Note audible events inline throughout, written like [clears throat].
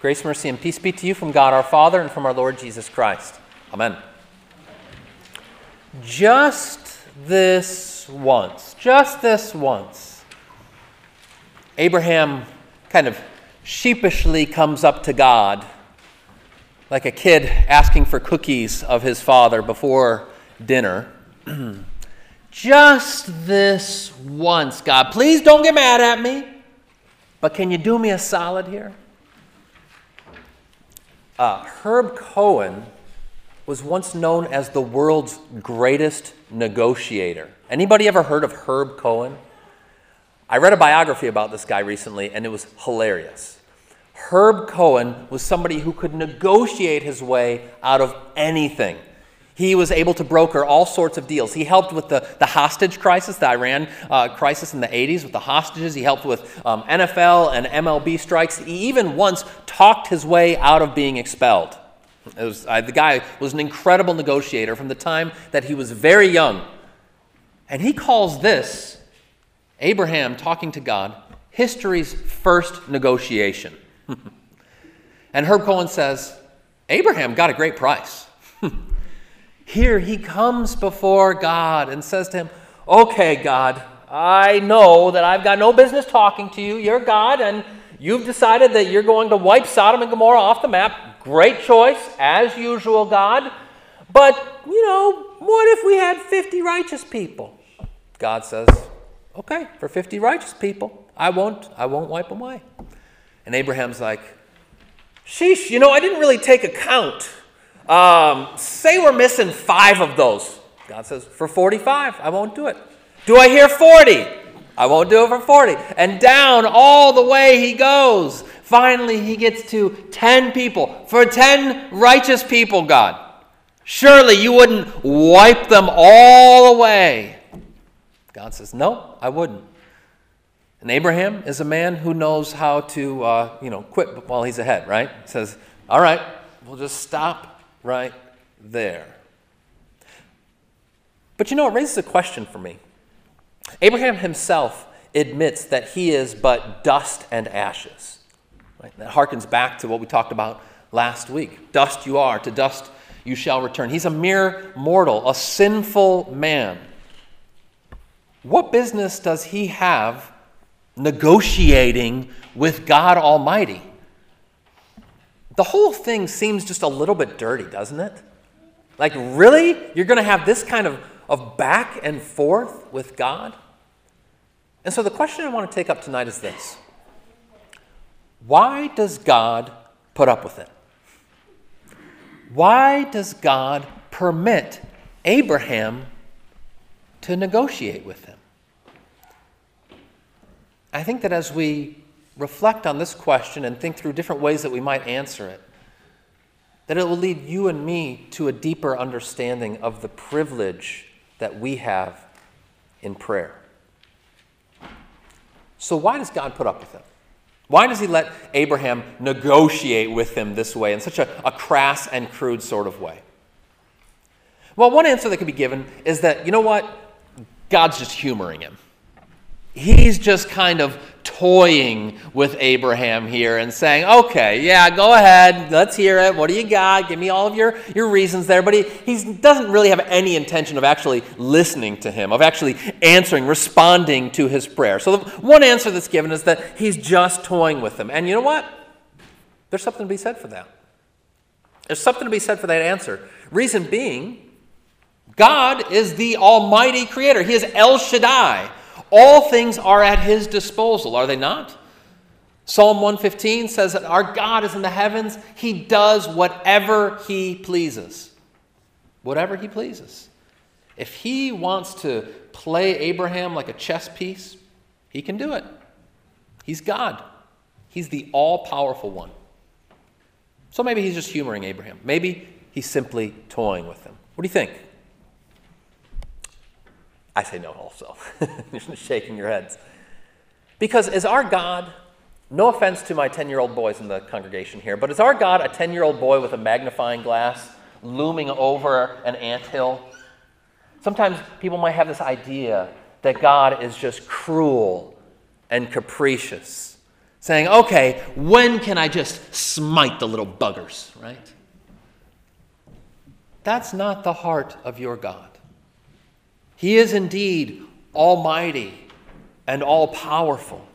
Grace, mercy, and peace be to you from God our Father and from our Lord Jesus Christ. Amen. Just this once, just this once, Abraham kind of sheepishly comes up to God like a kid asking for cookies of his father before dinner. [clears throat] just this once, God, please don't get mad at me, but can you do me a solid here? Uh, Herb Cohen was once known as the world's greatest negotiator. Anybody ever heard of Herb Cohen? I read a biography about this guy recently, and it was hilarious. Herb Cohen was somebody who could negotiate his way out of anything. He was able to broker all sorts of deals. He helped with the, the hostage crisis, the Iran uh, crisis in the 80s with the hostages. He helped with um, NFL and MLB strikes. He even once talked his way out of being expelled. Was, the guy was an incredible negotiator from the time that he was very young. And he calls this, Abraham talking to God, history's first negotiation. [laughs] and Herb Cohen says, Abraham got a great price. [laughs] Here he comes before God and says to him, Okay, God, I know that I've got no business talking to you. You're God, and you've decided that you're going to wipe Sodom and Gomorrah off the map. Great choice, as usual, God. But, you know, what if we had 50 righteous people? God says, Okay, for 50 righteous people, I won't, I won't wipe them away. And Abraham's like, Sheesh, you know, I didn't really take account um, say we're missing five of those. God says, for 45, I won't do it. Do I hear 40? I won't do it for 40. And down all the way he goes. Finally, he gets to 10 people. For 10 righteous people, God. Surely you wouldn't wipe them all away. God says, No, I wouldn't. And Abraham is a man who knows how to, uh, you know, quit while he's ahead, right? He says, All right, we'll just stop right there. But you know, it raises a question for me. Abraham himself admits that he is but dust and ashes. Right? That harkens back to what we talked about last week. Dust you are, to dust you shall return. He's a mere mortal, a sinful man. What business does he have negotiating with God Almighty? The whole thing seems just a little bit dirty, doesn't it? Like, really? You're going to have this kind of, of back and forth with God? And so the question I want to take up tonight is this Why does God put up with it? Why does God permit Abraham to negotiate with him? I think that as we reflect on this question and think through different ways that we might answer it, that it will lead you and me to a deeper understanding of the privilege that we have in prayer. So, why does God put up with it? Why does he let Abraham negotiate with him this way, in such a, a crass and crude sort of way? Well, one answer that could be given is that, you know what? God's just humoring him. He's just kind of toying with Abraham here and saying, okay, yeah, go ahead, let's hear it. What do you got? Give me all of your, your reasons there. But he, he doesn't really have any intention of actually listening to him, of actually answering, responding to his prayer. So the one answer that's given is that he's just toying with him. And you know what? There's something to be said for that. There's something to be said for that answer. Reason being, God is the Almighty Creator. He is El Shaddai. All things are at his disposal, are they not? Psalm 115 says that our God is in the heavens. He does whatever he pleases. Whatever he pleases. If he wants to play Abraham like a chess piece, he can do it. He's God, he's the all powerful one. So maybe he's just humoring Abraham. Maybe he's simply toying with him. What do you think? I say no also. [laughs] You're shaking your heads. Because is our God, no offense to my 10 year old boys in the congregation here, but is our God a 10 year old boy with a magnifying glass looming over an ant hill? Sometimes people might have this idea that God is just cruel and capricious, saying, okay, when can I just smite the little buggers, right? That's not the heart of your God. He is indeed almighty and all powerful,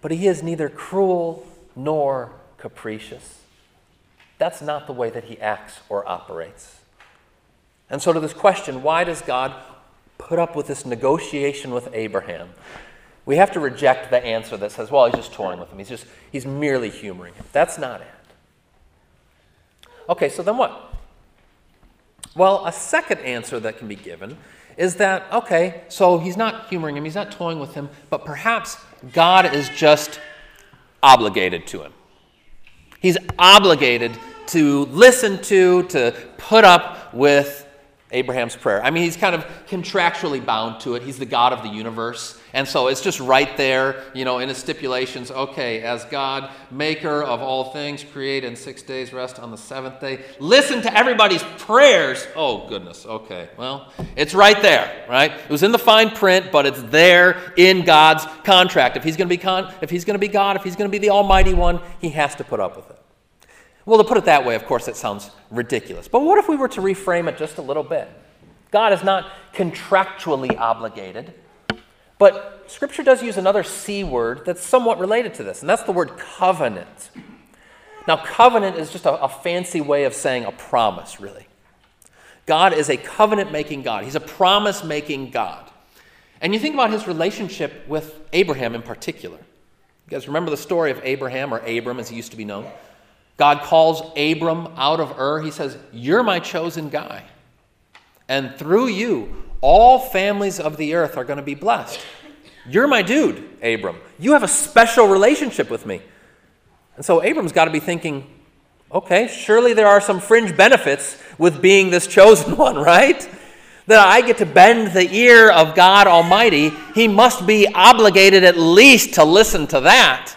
but he is neither cruel nor capricious. That's not the way that he acts or operates. And so, to this question, why does God put up with this negotiation with Abraham? We have to reject the answer that says, well, he's just toying with him. He's just, he's merely humoring him. That's not it. Okay, so then what? Well, a second answer that can be given is that, okay, so he's not humoring him, he's not toying with him, but perhaps God is just obligated to him. He's obligated to listen to, to put up with Abraham's prayer. I mean, he's kind of contractually bound to it. He's the God of the universe. And so it's just right there, you know, in his stipulations. Okay, as God, maker of all things, create in six days, rest on the seventh day. Listen to everybody's prayers. Oh, goodness. Okay, well, it's right there, right? It was in the fine print, but it's there in God's contract. If he's going to be, con- if he's going to be God, if he's going to be the Almighty One, he has to put up with it. Well, to put it that way, of course, it sounds ridiculous. But what if we were to reframe it just a little bit? God is not contractually obligated, but Scripture does use another C word that's somewhat related to this, and that's the word covenant. Now, covenant is just a, a fancy way of saying a promise, really. God is a covenant making God, He's a promise making God. And you think about His relationship with Abraham in particular. You guys remember the story of Abraham, or Abram as he used to be known? God calls Abram out of Ur. He says, You're my chosen guy. And through you, all families of the earth are going to be blessed. You're my dude, Abram. You have a special relationship with me. And so Abram's got to be thinking, okay, surely there are some fringe benefits with being this chosen [laughs] one, right? That I get to bend the ear of God Almighty. He must be obligated at least to listen to that.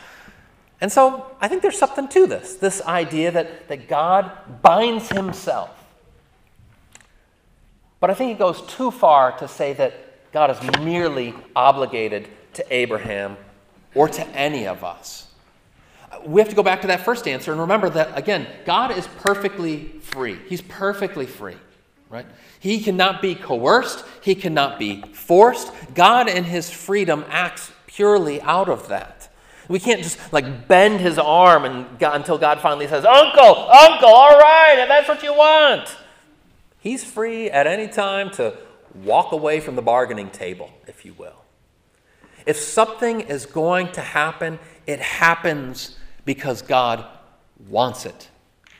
And so I think there's something to this this idea that, that God binds himself. But I think it goes too far to say that God is merely obligated to Abraham or to any of us. We have to go back to that first answer and remember that, again, God is perfectly free. He's perfectly free, right? He cannot be coerced, He cannot be forced. God, in His freedom, acts purely out of that. We can't just like bend his arm and God, until God finally says, Uncle, Uncle, all right, if that's what you want. He's free at any time to walk away from the bargaining table, if you will. If something is going to happen, it happens because God wants it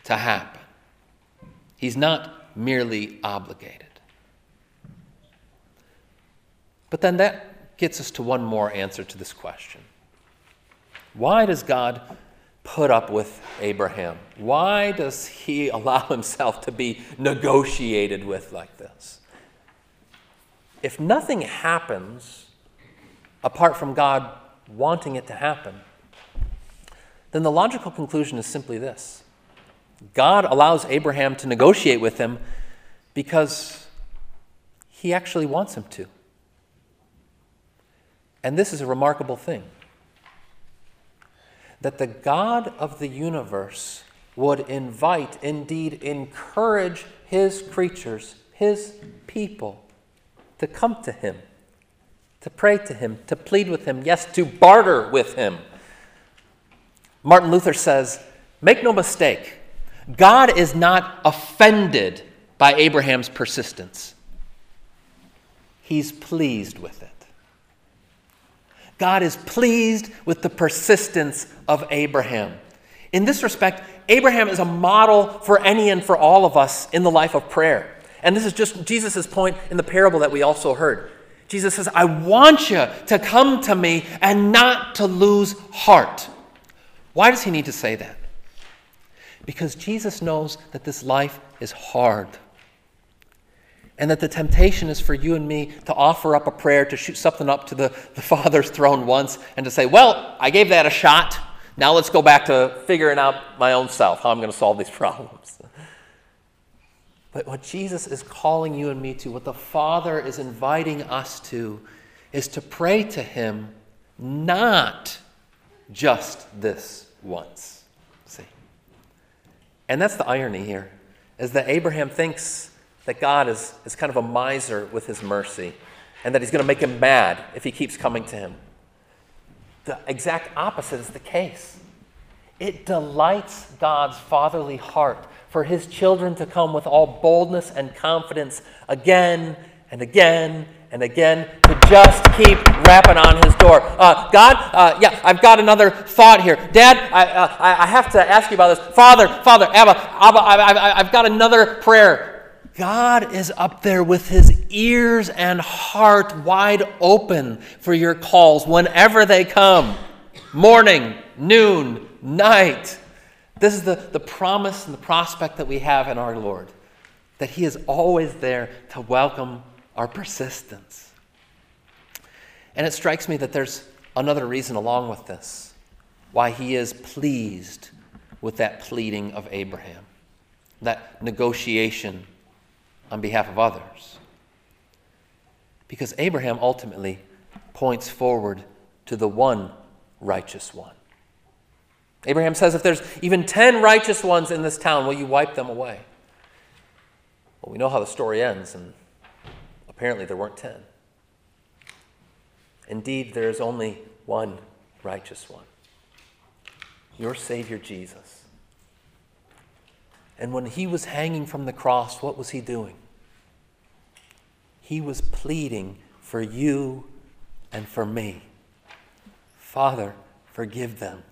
to happen. He's not merely obligated. But then that gets us to one more answer to this question. Why does God put up with Abraham? Why does he [laughs] allow himself to be negotiated with like this? If nothing happens apart from God wanting it to happen, then the logical conclusion is simply this God allows Abraham to negotiate with him because he actually wants him to. And this is a remarkable thing that the God of the universe would invite, indeed encourage his creatures, his people, to come to him, to pray to him, to plead with him, yes, to barter with him. Martin Luther says, Make no mistake, God is not offended by Abraham's persistence, he's pleased with it. God is pleased with the persistence of Abraham. In this respect, Abraham is a model for any and for all of us in the life of prayer. And this is just Jesus' point in the parable that we also heard. Jesus says, I want you to come to me and not to lose heart. Why does he need to say that? Because Jesus knows that this life is hard and that the temptation is for you and me to offer up a prayer, to shoot something up to the, the [laughs] Father's throne once, and to say, Well, I gave that a shot. Now let's go back to figuring out my own self, how I'm going to solve these [laughs] problems. But what Jesus is calling you and me to, what the Father is inviting us to, is to pray to Him, not just this once. See? And that's the irony here, is that Abraham thinks that God is, is kind of a miser with his mercy and that he's going to make him mad if he keeps coming to him. The exact opposite is the case. It delights God's fatherly heart for his children to come with all boldness and confidence again and again and again to just keep rapping on his door. Uh, God, uh, yeah, I've got another thought here. Dad, I, uh, I have to ask you about this. Father, Father, Abba, Abba I, have got another prayer. God is up there with his ears and heart wide open for your calls whenever they come morning, noon, night. This is the, the promise and the prospect that we have in our Lord that He is always there to welcome our persistence. And it strikes me that there's another reason along with this why He is pleased with that pleading of Abraham, that negotiation on behalf of others. Because Abraham ultimately points forward to the one righteous one. Abraham says, If there's even 10 righteous ones in this town, will you wipe them away? Well, we know how the story ends, and apparently there weren't 10. Indeed, there is only one righteous one your Savior Jesus. And when he was hanging from the cross, what was he doing? He was pleading for you and for me. Father, forgive them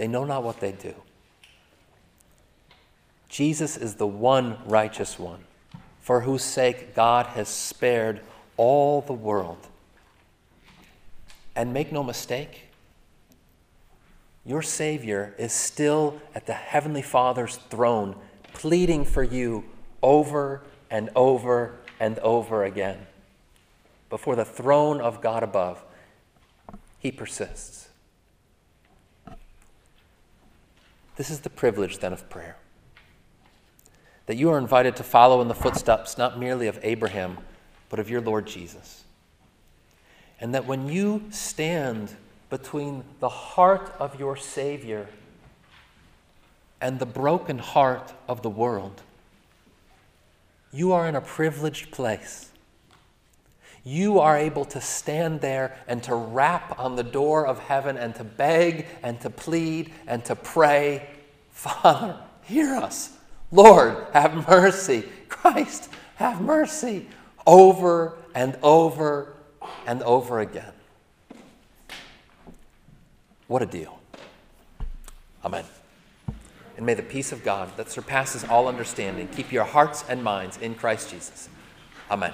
they know not what they do. Jesus is the one righteous one, for whose sake God has spared all the world. And make no mistake, your Savior is still at the Heavenly Father's throne, pleading for you over and over and over again. Before the throne of God above, He persists. This is the privilege then of prayer. That you are invited to follow in the footsteps not merely of Abraham, but of your Lord Jesus. And that when you stand between the heart of your Savior and the broken heart of the world, you are in a privileged place. You are able to stand there and to rap on the door of heaven and to beg and to plead and to pray, Father, hear us. Lord, have mercy. Christ, have mercy. Over and over and over again. What a deal. Amen. And may the peace of God that surpasses all understanding keep your hearts and minds in Christ Jesus. Amen.